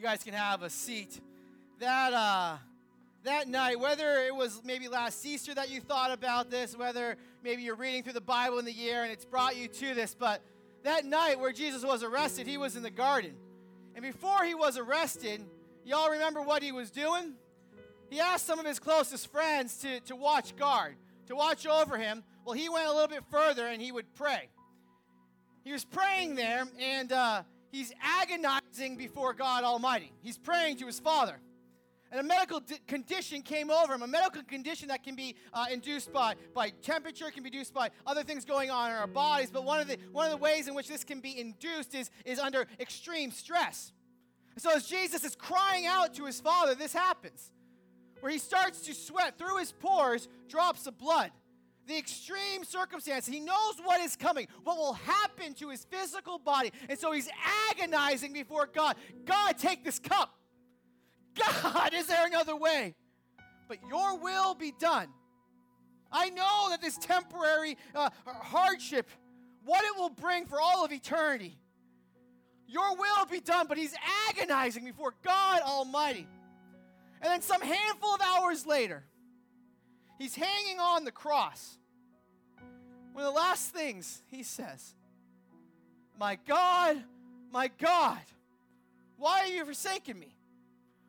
You guys can have a seat. That uh, that night, whether it was maybe last Easter that you thought about this, whether maybe you're reading through the Bible in the year and it's brought you to this, but that night where Jesus was arrested, he was in the garden. And before he was arrested, y'all remember what he was doing? He asked some of his closest friends to, to watch guard, to watch over him. Well, he went a little bit further and he would pray. He was praying there, and uh, he's agonizing before God Almighty. He's praying to his Father. And a medical d- condition came over him, a medical condition that can be uh, induced by, by temperature, can be induced by other things going on in our bodies. But one of the, one of the ways in which this can be induced is, is under extreme stress. So as Jesus is crying out to his Father, this happens, where he starts to sweat through his pores drops of blood the extreme circumstance. He knows what is coming, what will happen to his physical body. And so he's agonizing before God God, take this cup. God, is there another way? But your will be done. I know that this temporary uh, hardship, what it will bring for all of eternity. Your will be done, but he's agonizing before God Almighty. And then some handful of hours later, he's hanging on the cross. One of the last things he says, My God, my God, why are you forsaking me?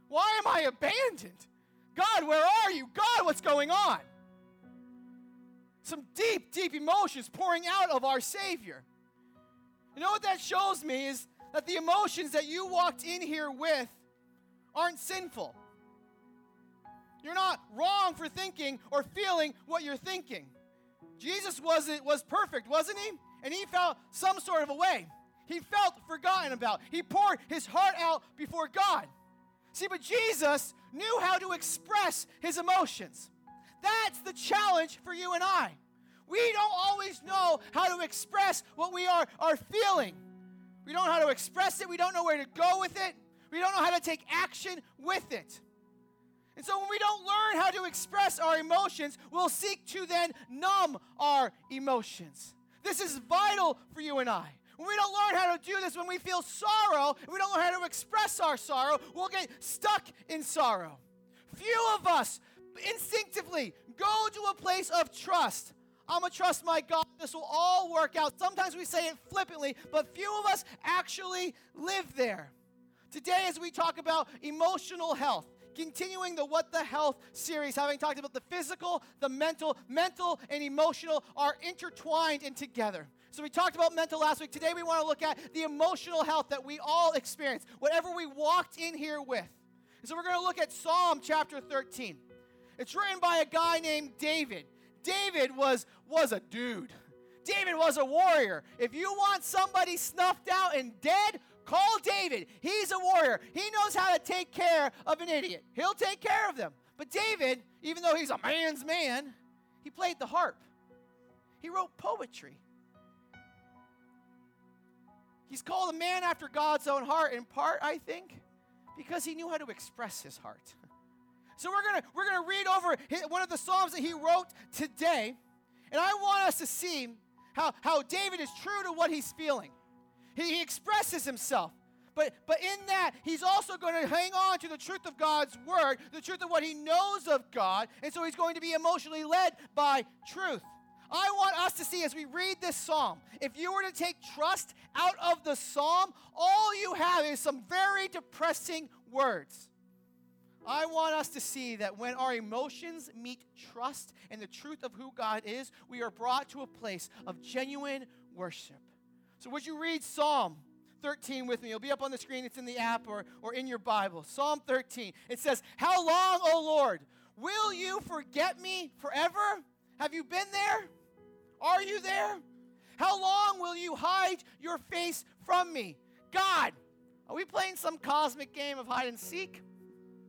Why am I abandoned? God, where are you? God, what's going on? Some deep, deep emotions pouring out of our Savior. You know what that shows me is that the emotions that you walked in here with aren't sinful. You're not wrong for thinking or feeling what you're thinking. Jesus wasn't was perfect, wasn't he? And he felt some sort of a way. He felt forgotten about. He poured his heart out before God. See, but Jesus knew how to express his emotions. That's the challenge for you and I. We don't always know how to express what we are, are feeling. We don't know how to express it. We don't know where to go with it. We don't know how to take action with it. And so when we don't learn how to express our emotions, we'll seek to then numb our emotions. This is vital for you and I. When we don't learn how to do this, when we feel sorrow, we don't learn how to express our sorrow, we'll get stuck in sorrow. Few of us instinctively go to a place of trust. I'm going to trust my God. This will all work out. Sometimes we say it flippantly, but few of us actually live there. Today, as we talk about emotional health, continuing the What the Health series, having talked about the physical, the mental, mental and emotional are intertwined and together. So we talked about mental last week. Today we want to look at the emotional health that we all experience, whatever we walked in here with. And so we're going to look at Psalm chapter 13. It's written by a guy named David. David was, was a dude. David was a warrior. If you want somebody snuffed out and dead, Call David. He's a warrior. He knows how to take care of an idiot. He'll take care of them. But David, even though he's a man's man, he played the harp. He wrote poetry. He's called a man after God's own heart, in part, I think, because he knew how to express his heart. So we're gonna we're gonna read over one of the psalms that he wrote today, and I want us to see how, how David is true to what he's feeling. He, he expresses himself. But, but in that, he's also going to hang on to the truth of God's word, the truth of what he knows of God, and so he's going to be emotionally led by truth. I want us to see as we read this psalm, if you were to take trust out of the psalm, all you have is some very depressing words. I want us to see that when our emotions meet trust and the truth of who God is, we are brought to a place of genuine worship. So, would you read Psalm 13 with me? It'll be up on the screen, it's in the app or, or in your Bible. Psalm 13. It says, How long, O Lord, will you forget me forever? Have you been there? Are you there? How long will you hide your face from me? God, are we playing some cosmic game of hide and seek?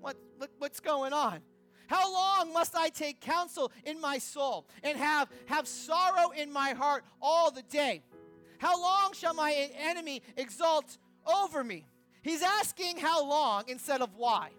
What, what's going on? How long must I take counsel in my soul and have, have sorrow in my heart all the day? How long shall my enemy exalt over me? He's asking how long instead of why.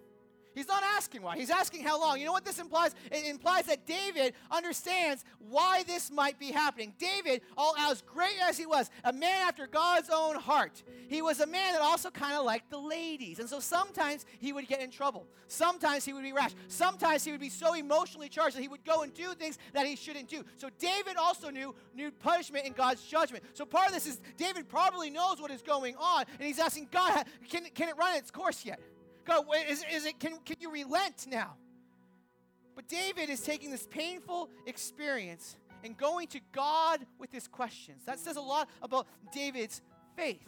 He's not asking why. He's asking how long. You know what this implies? It implies that David understands why this might be happening. David, all as great as he was, a man after God's own heart, he was a man that also kind of liked the ladies. And so sometimes he would get in trouble. Sometimes he would be rash. Sometimes he would be so emotionally charged that he would go and do things that he shouldn't do. So David also knew, knew punishment in God's judgment. So part of this is David probably knows what is going on, and he's asking God, can, can it run its course yet? God, is, is it, can, can you relent now? But David is taking this painful experience and going to God with his questions. That says a lot about David's faith.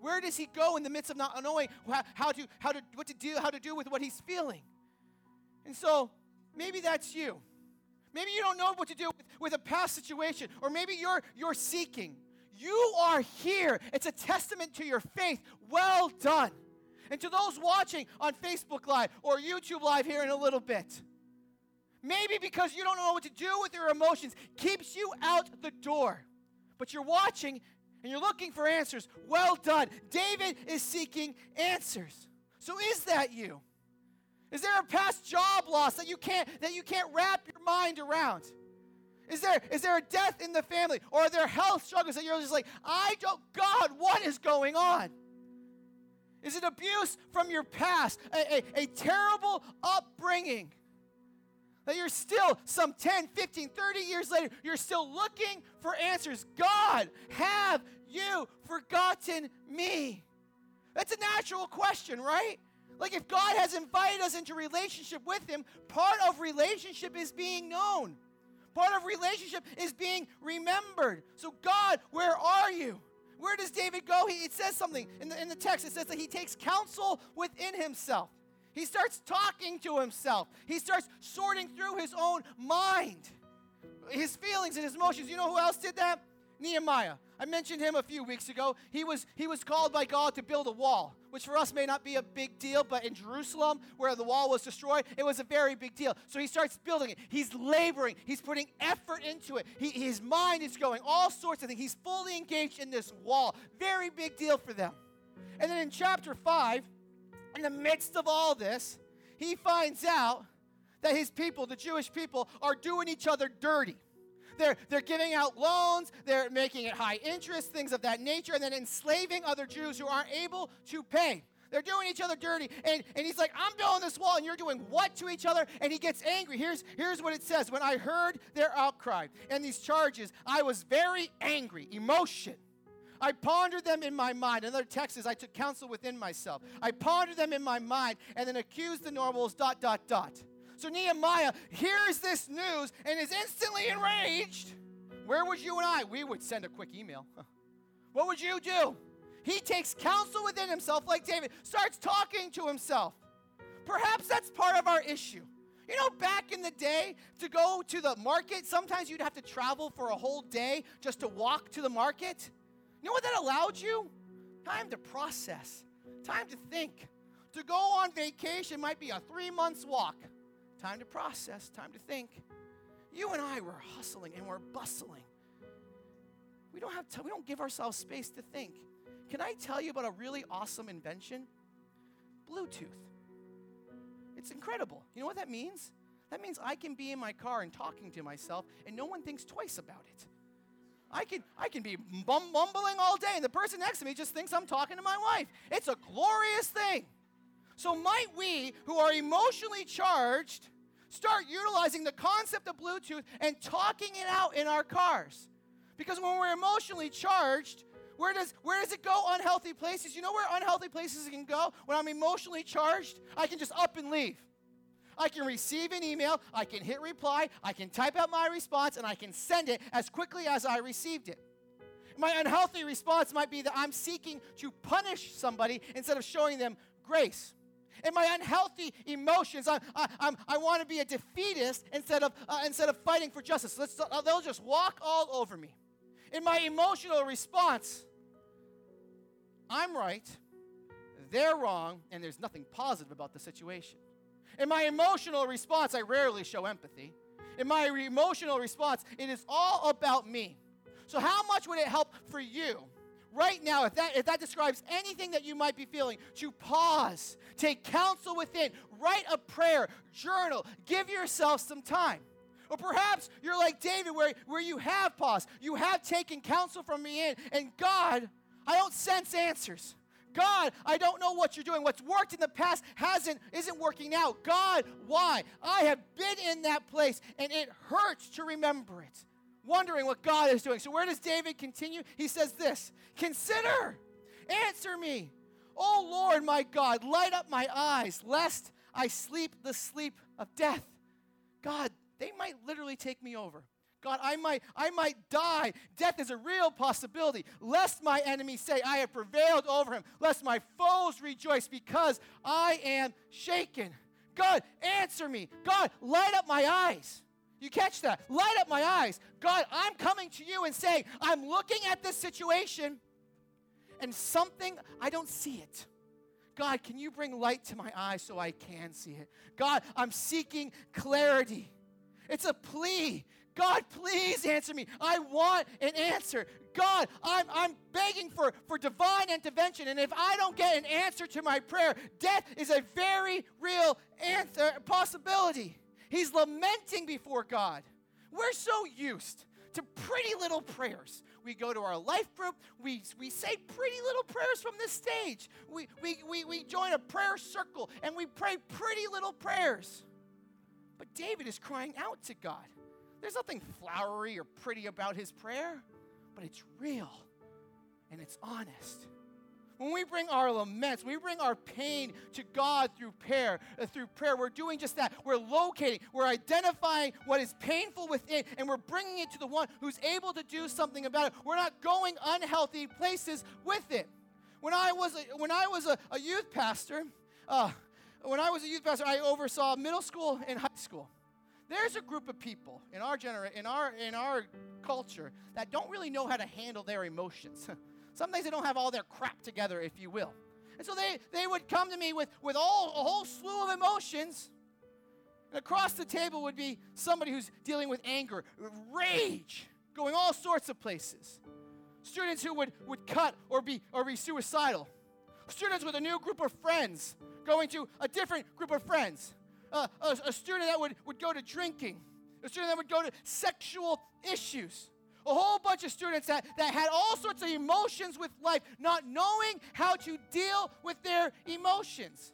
Where does he go in the midst of not knowing how, to, how to, what to do, how to do with what he's feeling? And so maybe that's you. Maybe you don't know what to do with, with a past situation, or maybe you're, you're seeking. You are here. It's a testament to your faith. Well done. And to those watching on Facebook Live or YouTube Live here in a little bit, maybe because you don't know what to do with your emotions, keeps you out the door. But you're watching and you're looking for answers. Well done. David is seeking answers. So is that you? Is there a past job loss that you can't that you can't wrap your mind around? Is there is there a death in the family or are there health struggles that you're just like, I don't God, what is going on? Is it abuse from your past? A, a, a terrible upbringing? That you're still, some 10, 15, 30 years later, you're still looking for answers. God, have you forgotten me? That's a natural question, right? Like if God has invited us into relationship with Him, part of relationship is being known. Part of relationship is being remembered. So, God, where are you? Where does David go? He, it says something in the, in the text. It says that he takes counsel within himself. He starts talking to himself. He starts sorting through his own mind, his feelings and his emotions. You know who else did that? Nehemiah. I mentioned him a few weeks ago. He was, he was called by God to build a wall, which for us may not be a big deal, but in Jerusalem, where the wall was destroyed, it was a very big deal. So he starts building it. He's laboring, he's putting effort into it. He, his mind is going, all sorts of things. He's fully engaged in this wall. Very big deal for them. And then in chapter 5, in the midst of all this, he finds out that his people, the Jewish people, are doing each other dirty. They're, they're giving out loans, they're making it high interest, things of that nature, and then enslaving other Jews who aren't able to pay. They're doing each other dirty. And, and he's like, I'm building this wall, and you're doing what to each other? And he gets angry. Here's, here's what it says When I heard their outcry and these charges, I was very angry, emotion. I pondered them in my mind. Another text is I took counsel within myself. I pondered them in my mind and then accused the normals, dot, dot, dot. So Nehemiah hears this news and is instantly enraged. Where would you and I? We would send a quick email. What would you do? He takes counsel within himself, like David, starts talking to himself. Perhaps that's part of our issue. You know, back in the day, to go to the market, sometimes you'd have to travel for a whole day just to walk to the market. You know what that allowed you? Time to process, time to think. To go on vacation might be a three months walk time to process, time to think. You and I were hustling and we're bustling. We don't have time, we don't give ourselves space to think. Can I tell you about a really awesome invention? Bluetooth. It's incredible. You know what that means? That means I can be in my car and talking to myself and no one thinks twice about it. I can, I can be mumbling all day and the person next to me just thinks I'm talking to my wife. It's a glorious thing. So, might we, who are emotionally charged, start utilizing the concept of Bluetooth and talking it out in our cars. Because when we're emotionally charged, where does, where does it go? Unhealthy places. You know where unhealthy places can go? When I'm emotionally charged, I can just up and leave. I can receive an email, I can hit reply, I can type out my response, and I can send it as quickly as I received it. My unhealthy response might be that I'm seeking to punish somebody instead of showing them grace in my unhealthy emotions. I, I, I'm, I want to be a defeatist instead of, uh, instead of fighting for justice. Let's, uh, they'll just walk all over me. In my emotional response, I'm right, they're wrong, and there's nothing positive about the situation. In my emotional response, I rarely show empathy. In my emotional response, it is all about me. So, how much would it help for you right now, if that, if that describes anything that you might be feeling, to pause, take counsel within, write a prayer, journal, give yourself some time. Or perhaps you're like David, where, where you have paused, you have taken counsel from me in, and God, I don't sense answers. God, I don't know what you're doing. What's worked in the past hasn't isn't working now. God, why? I have been in that place and it hurts to remember it wondering what God is doing. So, where does David continue? He says this Consider, answer me. O Lord, my God, light up my eyes, lest I sleep the sleep of death. God, they might literally take me over. God, I might, I might die. Death is a real possibility. Lest my enemies say, I have prevailed over him. Lest my foes rejoice because I am shaken. God, answer me. God, light up my eyes. You catch that? Light up my eyes. God, I'm coming to you and saying, I'm looking at this situation and something, I don't see it. God, can you bring light to my eyes so I can see it? God, I'm seeking clarity. It's a plea. God, please answer me. I want an answer. God, I'm, I'm begging for, for divine intervention. And if I don't get an answer to my prayer, death is a very real answer, possibility. He's lamenting before God. We're so used to pretty little prayers. We go to our life group, we, we say pretty little prayers from this stage. We, we, we, we join a prayer circle and we pray pretty little prayers. But David is crying out to God. There's nothing flowery or pretty about his prayer, but it's real and it's honest. When we bring our laments, we bring our pain to God through prayer, uh, through prayer, we're doing just that. We're locating, we're identifying what is painful within, and we're bringing it to the one who's able to do something about it. We're not going unhealthy places with it. When I was a, when I was a, a youth pastor, uh, when I was a youth pastor, I oversaw middle school and high school. There's a group of people in our genera- in our in our culture that don't really know how to handle their emotions. Sometimes they don't have all their crap together, if you will. And so they, they would come to me with, with all, a whole slew of emotions. And across the table would be somebody who's dealing with anger, rage, going all sorts of places. Students who would, would cut or be, or be suicidal. Students with a new group of friends going to a different group of friends. Uh, a, a student that would, would go to drinking. A student that would go to sexual issues a whole bunch of students that, that had all sorts of emotions with life, not knowing how to deal with their emotions.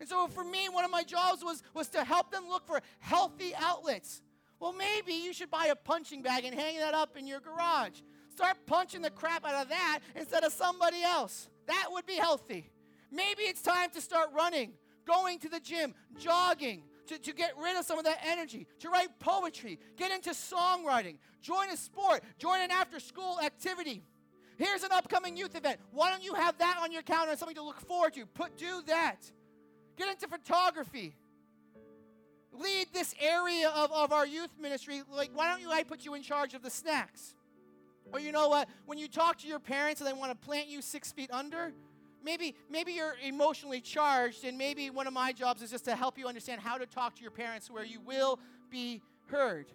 And so for me, one of my jobs was, was to help them look for healthy outlets. Well, maybe you should buy a punching bag and hang that up in your garage. Start punching the crap out of that instead of somebody else. That would be healthy. Maybe it's time to start running, going to the gym, jogging, to, to get rid of some of that energy, to write poetry, get into songwriting, join a sport, join an after school activity. Here's an upcoming youth event. Why don't you have that on your calendar something to look forward to? Put do that. Get into photography. Lead this area of, of our youth ministry. Like, why don't you I put you in charge of the snacks? Or you know what? When you talk to your parents and they want to plant you six feet under, maybe maybe you're emotionally charged and maybe one of my jobs is just to help you understand how to talk to your parents where you will be heard.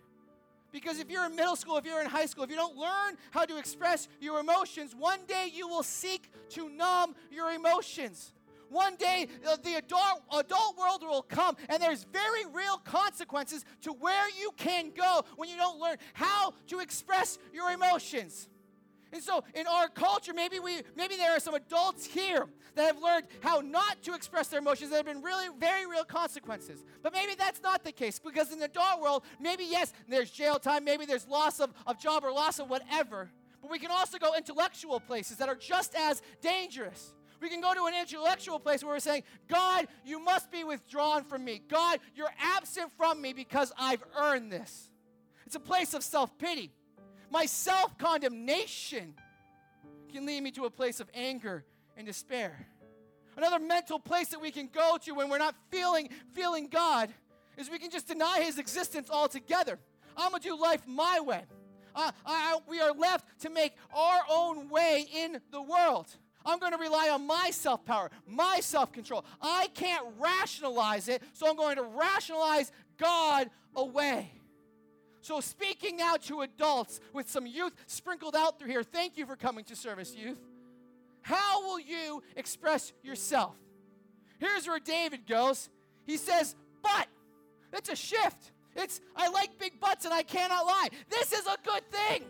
Because if you're in middle school if you're in high school if you don't learn how to express your emotions one day you will seek to numb your emotions. One day uh, the adult, adult world will come and there's very real consequences to where you can go when you don't learn how to express your emotions and so in our culture, maybe we maybe there are some adults here that have learned how not to express their emotions that have been really very real consequences. But maybe that's not the case because in the adult world, maybe yes, there's jail time, maybe there's loss of, of job or loss of whatever. But we can also go intellectual places that are just as dangerous. We can go to an intellectual place where we're saying, God, you must be withdrawn from me. God, you're absent from me because I've earned this. It's a place of self pity. My self condemnation can lead me to a place of anger and despair. Another mental place that we can go to when we're not feeling feeling God is we can just deny His existence altogether. I'm gonna do life my way. Uh, I, we are left to make our own way in the world. I'm going to rely on my self power, my self control. I can't rationalize it, so I'm going to rationalize God away. So, speaking now to adults with some youth sprinkled out through here, thank you for coming to service, youth. how will you express yourself? Here's where David goes. He says, But. It's a shift. It's, I like big butts and I cannot lie. This is a good thing.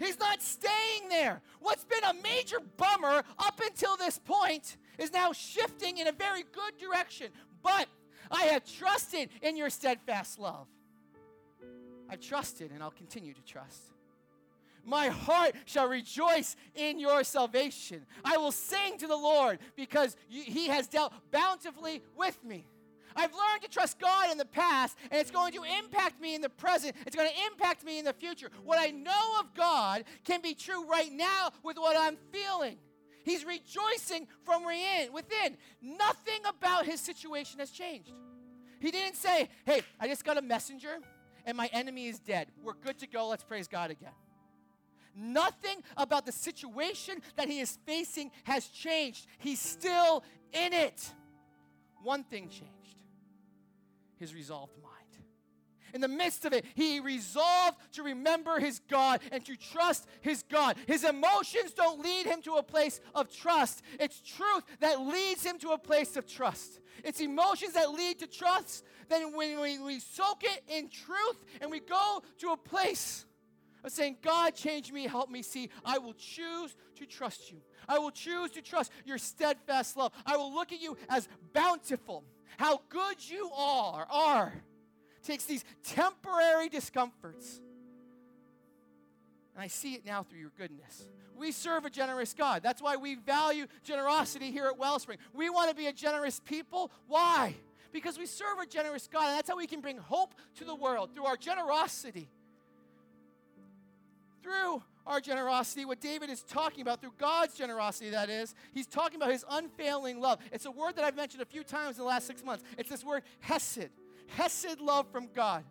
He's not staying there. What's been a major bummer up until this point is now shifting in a very good direction. But I have trusted in your steadfast love. I've trusted and I'll continue to trust. My heart shall rejoice in your salvation. I will sing to the Lord because he has dealt bountifully with me. I've learned to trust God in the past, and it's going to impact me in the present. It's going to impact me in the future. What I know of God can be true right now with what I'm feeling. He's rejoicing from within. Nothing about his situation has changed. He didn't say, Hey, I just got a messenger, and my enemy is dead. We're good to go. Let's praise God again. Nothing about the situation that he is facing has changed. He's still in it. One thing changed his resolved mind. In the midst of it, he resolved to remember his God and to trust his God. His emotions don't lead him to a place of trust. It's truth that leads him to a place of trust. It's emotions that lead to trust. Then when we, we soak it in truth and we go to a place of saying, God, change me, help me see, I will choose to trust you. I will choose to trust your steadfast love. I will look at you as bountiful how good you are, are takes these temporary discomforts. And I see it now through your goodness. We serve a generous God. That's why we value generosity here at Wellspring. We want to be a generous people. Why? Because we serve a generous God, and that's how we can bring hope to the world through our generosity. Through our generosity, what David is talking about, through God's generosity, that is, he's talking about his unfailing love. It's a word that I've mentioned a few times in the last six months. It's this word, Hesed. Hesed love from God.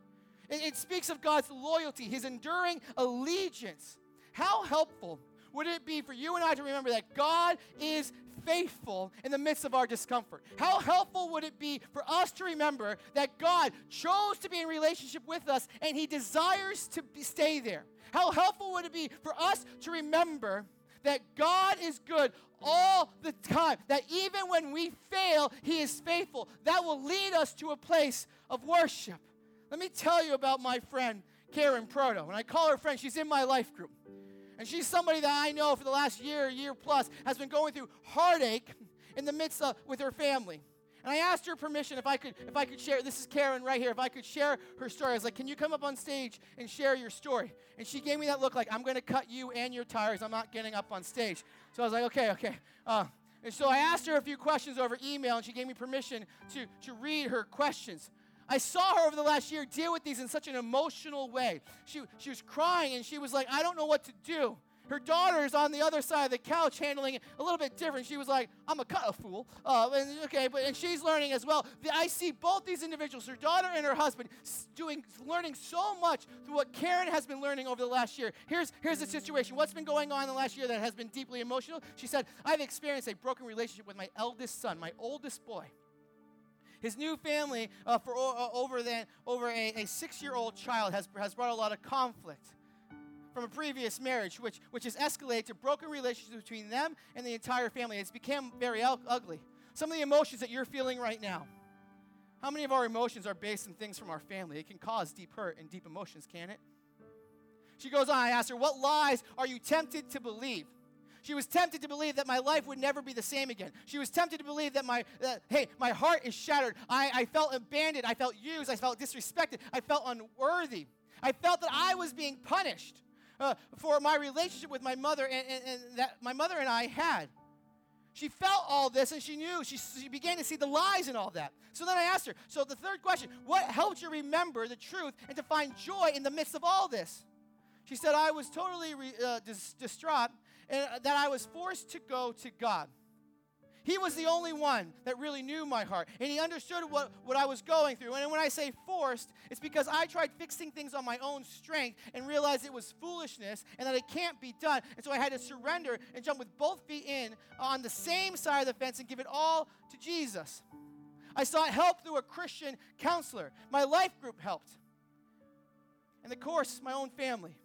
It, it speaks of God's loyalty, his enduring allegiance. How helpful would it be for you and I to remember that God is faithful in the midst of our discomfort? How helpful would it be for us to remember that God chose to be in relationship with us and He desires to be, stay there? How helpful would it be for us to remember that God is good all the time, that even when we fail, He is faithful? That will lead us to a place of worship. Let me tell you about my friend, Karen Proto. When I call her friend, she's in my life group. And she's somebody that I know for the last year, year plus, has been going through heartache in the midst of with her family. And I asked her permission if I could if I could share. This is Karen right here. If I could share her story, I was like, "Can you come up on stage and share your story?" And she gave me that look like, "I'm going to cut you and your tires. I'm not getting up on stage." So I was like, "Okay, okay." Uh, and so I asked her a few questions over email, and she gave me permission to to read her questions. I saw her over the last year deal with these in such an emotional way. She she was crying, and she was like, "I don't know what to do." Her daughter is on the other side of the couch handling it a little bit different. She was like, I'm a cut a fool. Uh, and, okay, but and she's learning as well. The, I see both these individuals, her daughter and her husband, doing learning so much through what Karen has been learning over the last year. Here's, here's the situation. What's been going on in the last year that has been deeply emotional? She said, I've experienced a broken relationship with my eldest son, my oldest boy. His new family, uh, for uh, over, than, over a, a six year old child, has, has brought a lot of conflict from a previous marriage, which, which has escalated to broken relationships between them and the entire family. It's become very ugly. Some of the emotions that you're feeling right now. How many of our emotions are based on things from our family? It can cause deep hurt and deep emotions, can it? She goes on, I asked her, What lies are you tempted to believe? She was tempted to believe that my life would never be the same again. She was tempted to believe that my, that, hey, my heart is shattered. I, I felt abandoned. I felt used. I felt disrespected. I felt unworthy. I felt that I was being punished uh, for my relationship with my mother and, and, and, that my mother and I had. She felt all this and she knew. She, she began to see the lies and all that. So then I asked her, so the third question, what helped you remember the truth and to find joy in the midst of all this? She said, I was totally re, uh, dis- distraught and that I was forced to go to God. He was the only one that really knew my heart, and he understood what, what I was going through. And when I say forced, it's because I tried fixing things on my own strength and realized it was foolishness and that it can't be done. And so I had to surrender and jump with both feet in on the same side of the fence and give it all to Jesus. I sought help through a Christian counselor. My life group helped. And of course, my own family.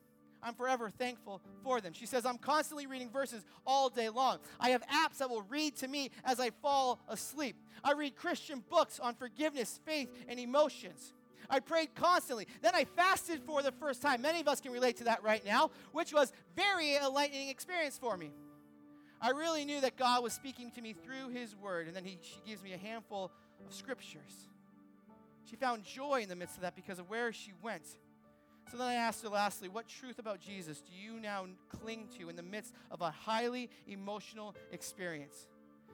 I'm forever thankful for them. She says, I'm constantly reading verses all day long. I have apps that will read to me as I fall asleep. I read Christian books on forgiveness, faith, and emotions. I prayed constantly. Then I fasted for the first time. Many of us can relate to that right now, which was very enlightening experience for me. I really knew that God was speaking to me through His Word, and then he, she gives me a handful of scriptures. She found joy in the midst of that because of where she went. So then I asked her lastly, what truth about Jesus do you now cling to in the midst of a highly emotional experience?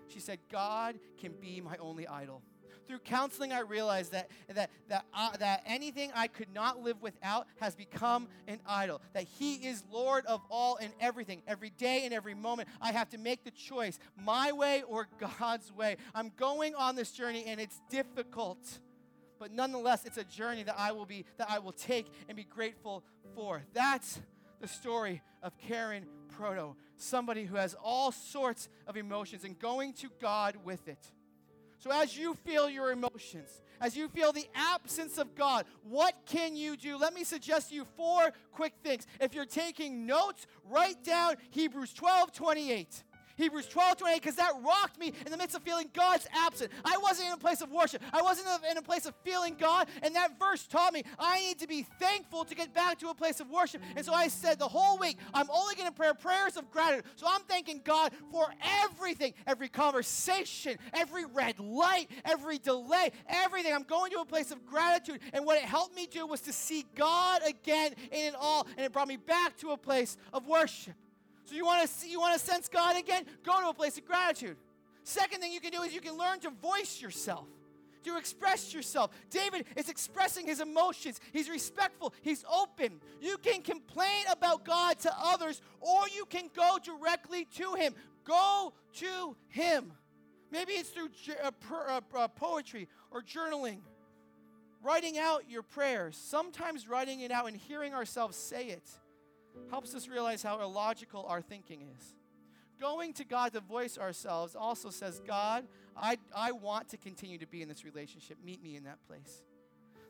She said, God can be my only idol. Through counseling, I realized that, that, that, uh, that anything I could not live without has become an idol. That He is Lord of all and everything. Every day and every moment, I have to make the choice my way or God's way. I'm going on this journey and it's difficult but nonetheless, it's a journey that I will be that I will take and be grateful for. That's the story of Karen Proto, somebody who has all sorts of emotions and going to God with it. So, as you feel your emotions, as you feel the absence of God, what can you do? Let me suggest to you four quick things. If you're taking notes, write down Hebrews 12 28. Hebrews 12, 28, because that rocked me in the midst of feeling God's absent. I wasn't in a place of worship. I wasn't in a place of feeling God. And that verse taught me I need to be thankful to get back to a place of worship. And so I said the whole week, I'm only going to pray prayers of gratitude. So I'm thanking God for everything, every conversation, every red light, every delay, everything. I'm going to a place of gratitude. And what it helped me do was to see God again in it all. And it brought me back to a place of worship. So you want to see, you want to sense God again? Go to a place of gratitude. Second thing you can do is you can learn to voice yourself, to express yourself. David is expressing his emotions. He's respectful. He's open. You can complain about God to others, or you can go directly to Him. Go to Him. Maybe it's through uh, uh, uh, poetry or journaling, writing out your prayers. Sometimes writing it out and hearing ourselves say it helps us realize how illogical our thinking is. Going to God to voice ourselves also says, God, I, I want to continue to be in this relationship. Meet me in that place.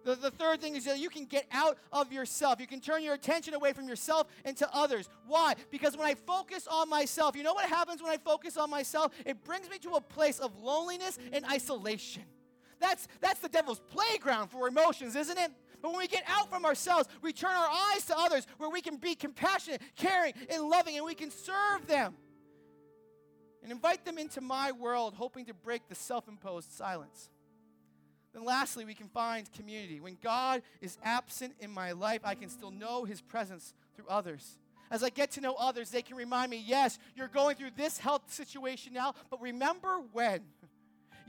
The, the third thing is that you can get out of yourself. You can turn your attention away from yourself and to others. Why? Because when I focus on myself, you know what happens when I focus on myself? It brings me to a place of loneliness and isolation. That's, that's the devil's playground for emotions, isn't it? But when we get out from ourselves, we turn our eyes to others where we can be compassionate, caring, and loving, and we can serve them and invite them into my world, hoping to break the self imposed silence. Then, lastly, we can find community. When God is absent in my life, I can still know his presence through others. As I get to know others, they can remind me yes, you're going through this health situation now, but remember when?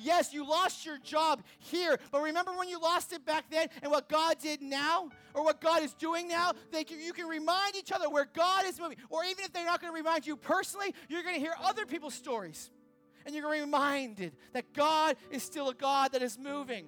Yes, you lost your job here, but remember when you lost it back then and what God did now or what God is doing now? They can, you can remind each other where God is moving. Or even if they're not going to remind you personally, you're going to hear other people's stories. And you're reminded that God is still a God that is moving.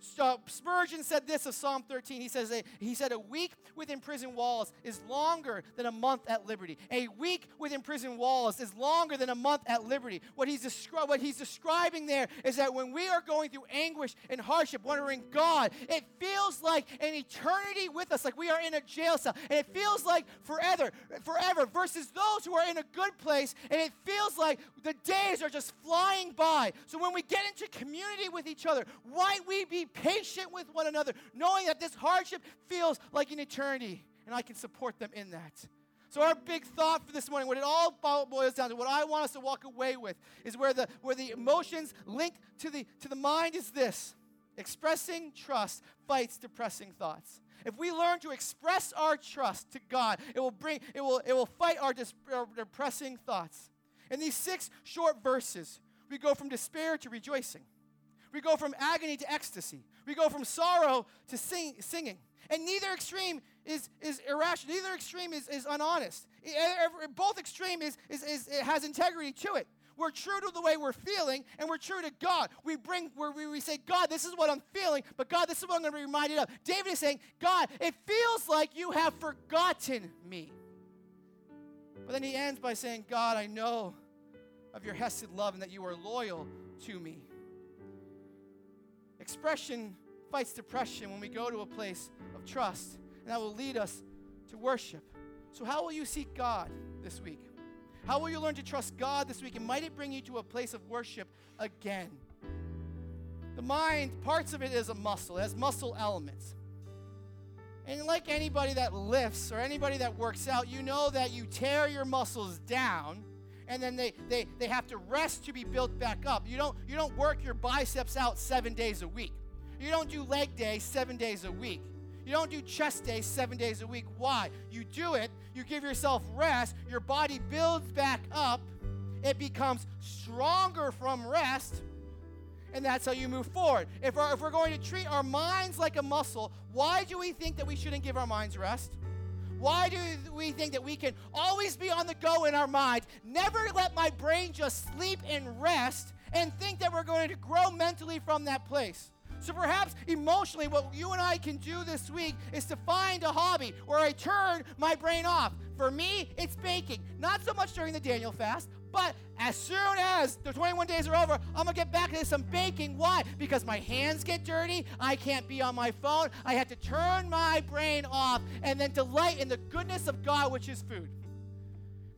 Spurgeon said this of Psalm 13. He says, he said, a week within prison walls is longer than a month at liberty. A week within prison walls is longer than a month at liberty. What he's, descri- what he's describing there is that when we are going through anguish and hardship, wondering God, it feels like an eternity with us, like we are in a jail cell. And it feels like forever, forever, versus those who are in a good place, and it feels like the days are just flying by. So when we get into community with each other, why we be patient with one another, knowing that this hardship feels like an eternity, and I can support them in that. So our big thought for this morning, what it all boils down to, what I want us to walk away with, is where the where the emotions link to the to the mind is this: expressing trust fights depressing thoughts. If we learn to express our trust to God, it will bring it will it will fight our, dis, our depressing thoughts. In these six short verses, we go from despair to rejoicing. We go from agony to ecstasy. We go from sorrow to sing, singing. And neither extreme is, is irrational. Neither extreme is, is unhonest. Both extreme is, is, is, it has integrity to it. We're true to the way we're feeling, and we're true to God. We bring where we, we say, God, this is what I'm feeling, but God, this is what I'm going to be reminded of. David is saying, God, it feels like you have forgotten me. But then he ends by saying, God, I know of your hesed love and that you are loyal to me. Expression fights depression when we go to a place of trust, and that will lead us to worship. So, how will you seek God this week? How will you learn to trust God this week? And might it bring you to a place of worship again? The mind, parts of it is a muscle, it has muscle elements. And like anybody that lifts or anybody that works out, you know that you tear your muscles down and then they, they, they have to rest to be built back up. You don't, you don't work your biceps out seven days a week. You don't do leg day seven days a week. You don't do chest day seven days a week. Why? You do it, you give yourself rest, your body builds back up, it becomes stronger from rest, and that's how you move forward. If, our, if we're going to treat our minds like a muscle, why do we think that we shouldn't give our minds rest? Why do we think that we can always be on the go in our mind, never let my brain just sleep and rest, and think that we're going to grow mentally from that place? So perhaps emotionally, what you and I can do this week is to find a hobby where I turn my brain off. For me, it's baking. Not so much during the Daniel fast, but as soon as the 21 days are over, I'm gonna get back into some baking. Why? Because my hands get dirty. I can't be on my phone. I have to turn my brain off and then delight in the goodness of God, which is food.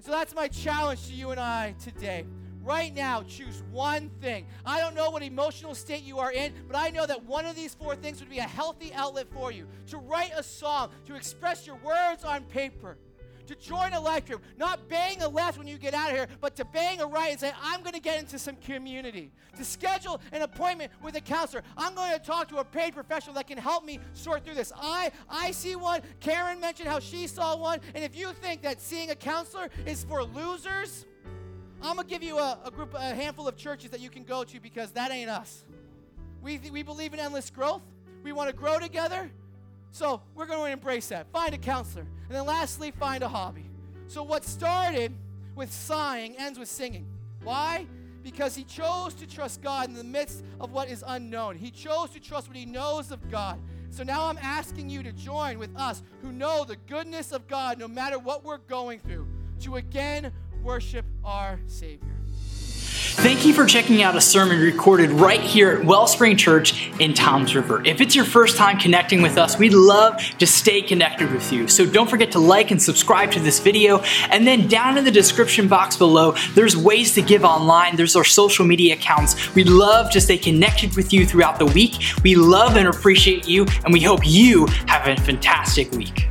So that's my challenge to you and I today right now choose one thing. I don't know what emotional state you are in, but I know that one of these four things would be a healthy outlet for you to write a song, to express your words on paper. To join a life group, not bang a left when you get out of here, but to bang a right and say, I'm going to get into some community. To schedule an appointment with a counselor. I'm going to talk to a paid professional that can help me sort through this. I, I see one. Karen mentioned how she saw one. And if you think that seeing a counselor is for losers, I'm going to give you a, a, group, a handful of churches that you can go to because that ain't us. We, we believe in endless growth. We want to grow together. So we're going to embrace that. Find a counselor. And then lastly, find a hobby. So what started with sighing ends with singing. Why? Because he chose to trust God in the midst of what is unknown. He chose to trust what he knows of God. So now I'm asking you to join with us who know the goodness of God no matter what we're going through to again worship our Savior. Thank you for checking out a sermon recorded right here at Wellspring Church in Toms River. If it's your first time connecting with us, we'd love to stay connected with you. So don't forget to like and subscribe to this video. And then down in the description box below, there's ways to give online. There's our social media accounts. We'd love to stay connected with you throughout the week. We love and appreciate you, and we hope you have a fantastic week.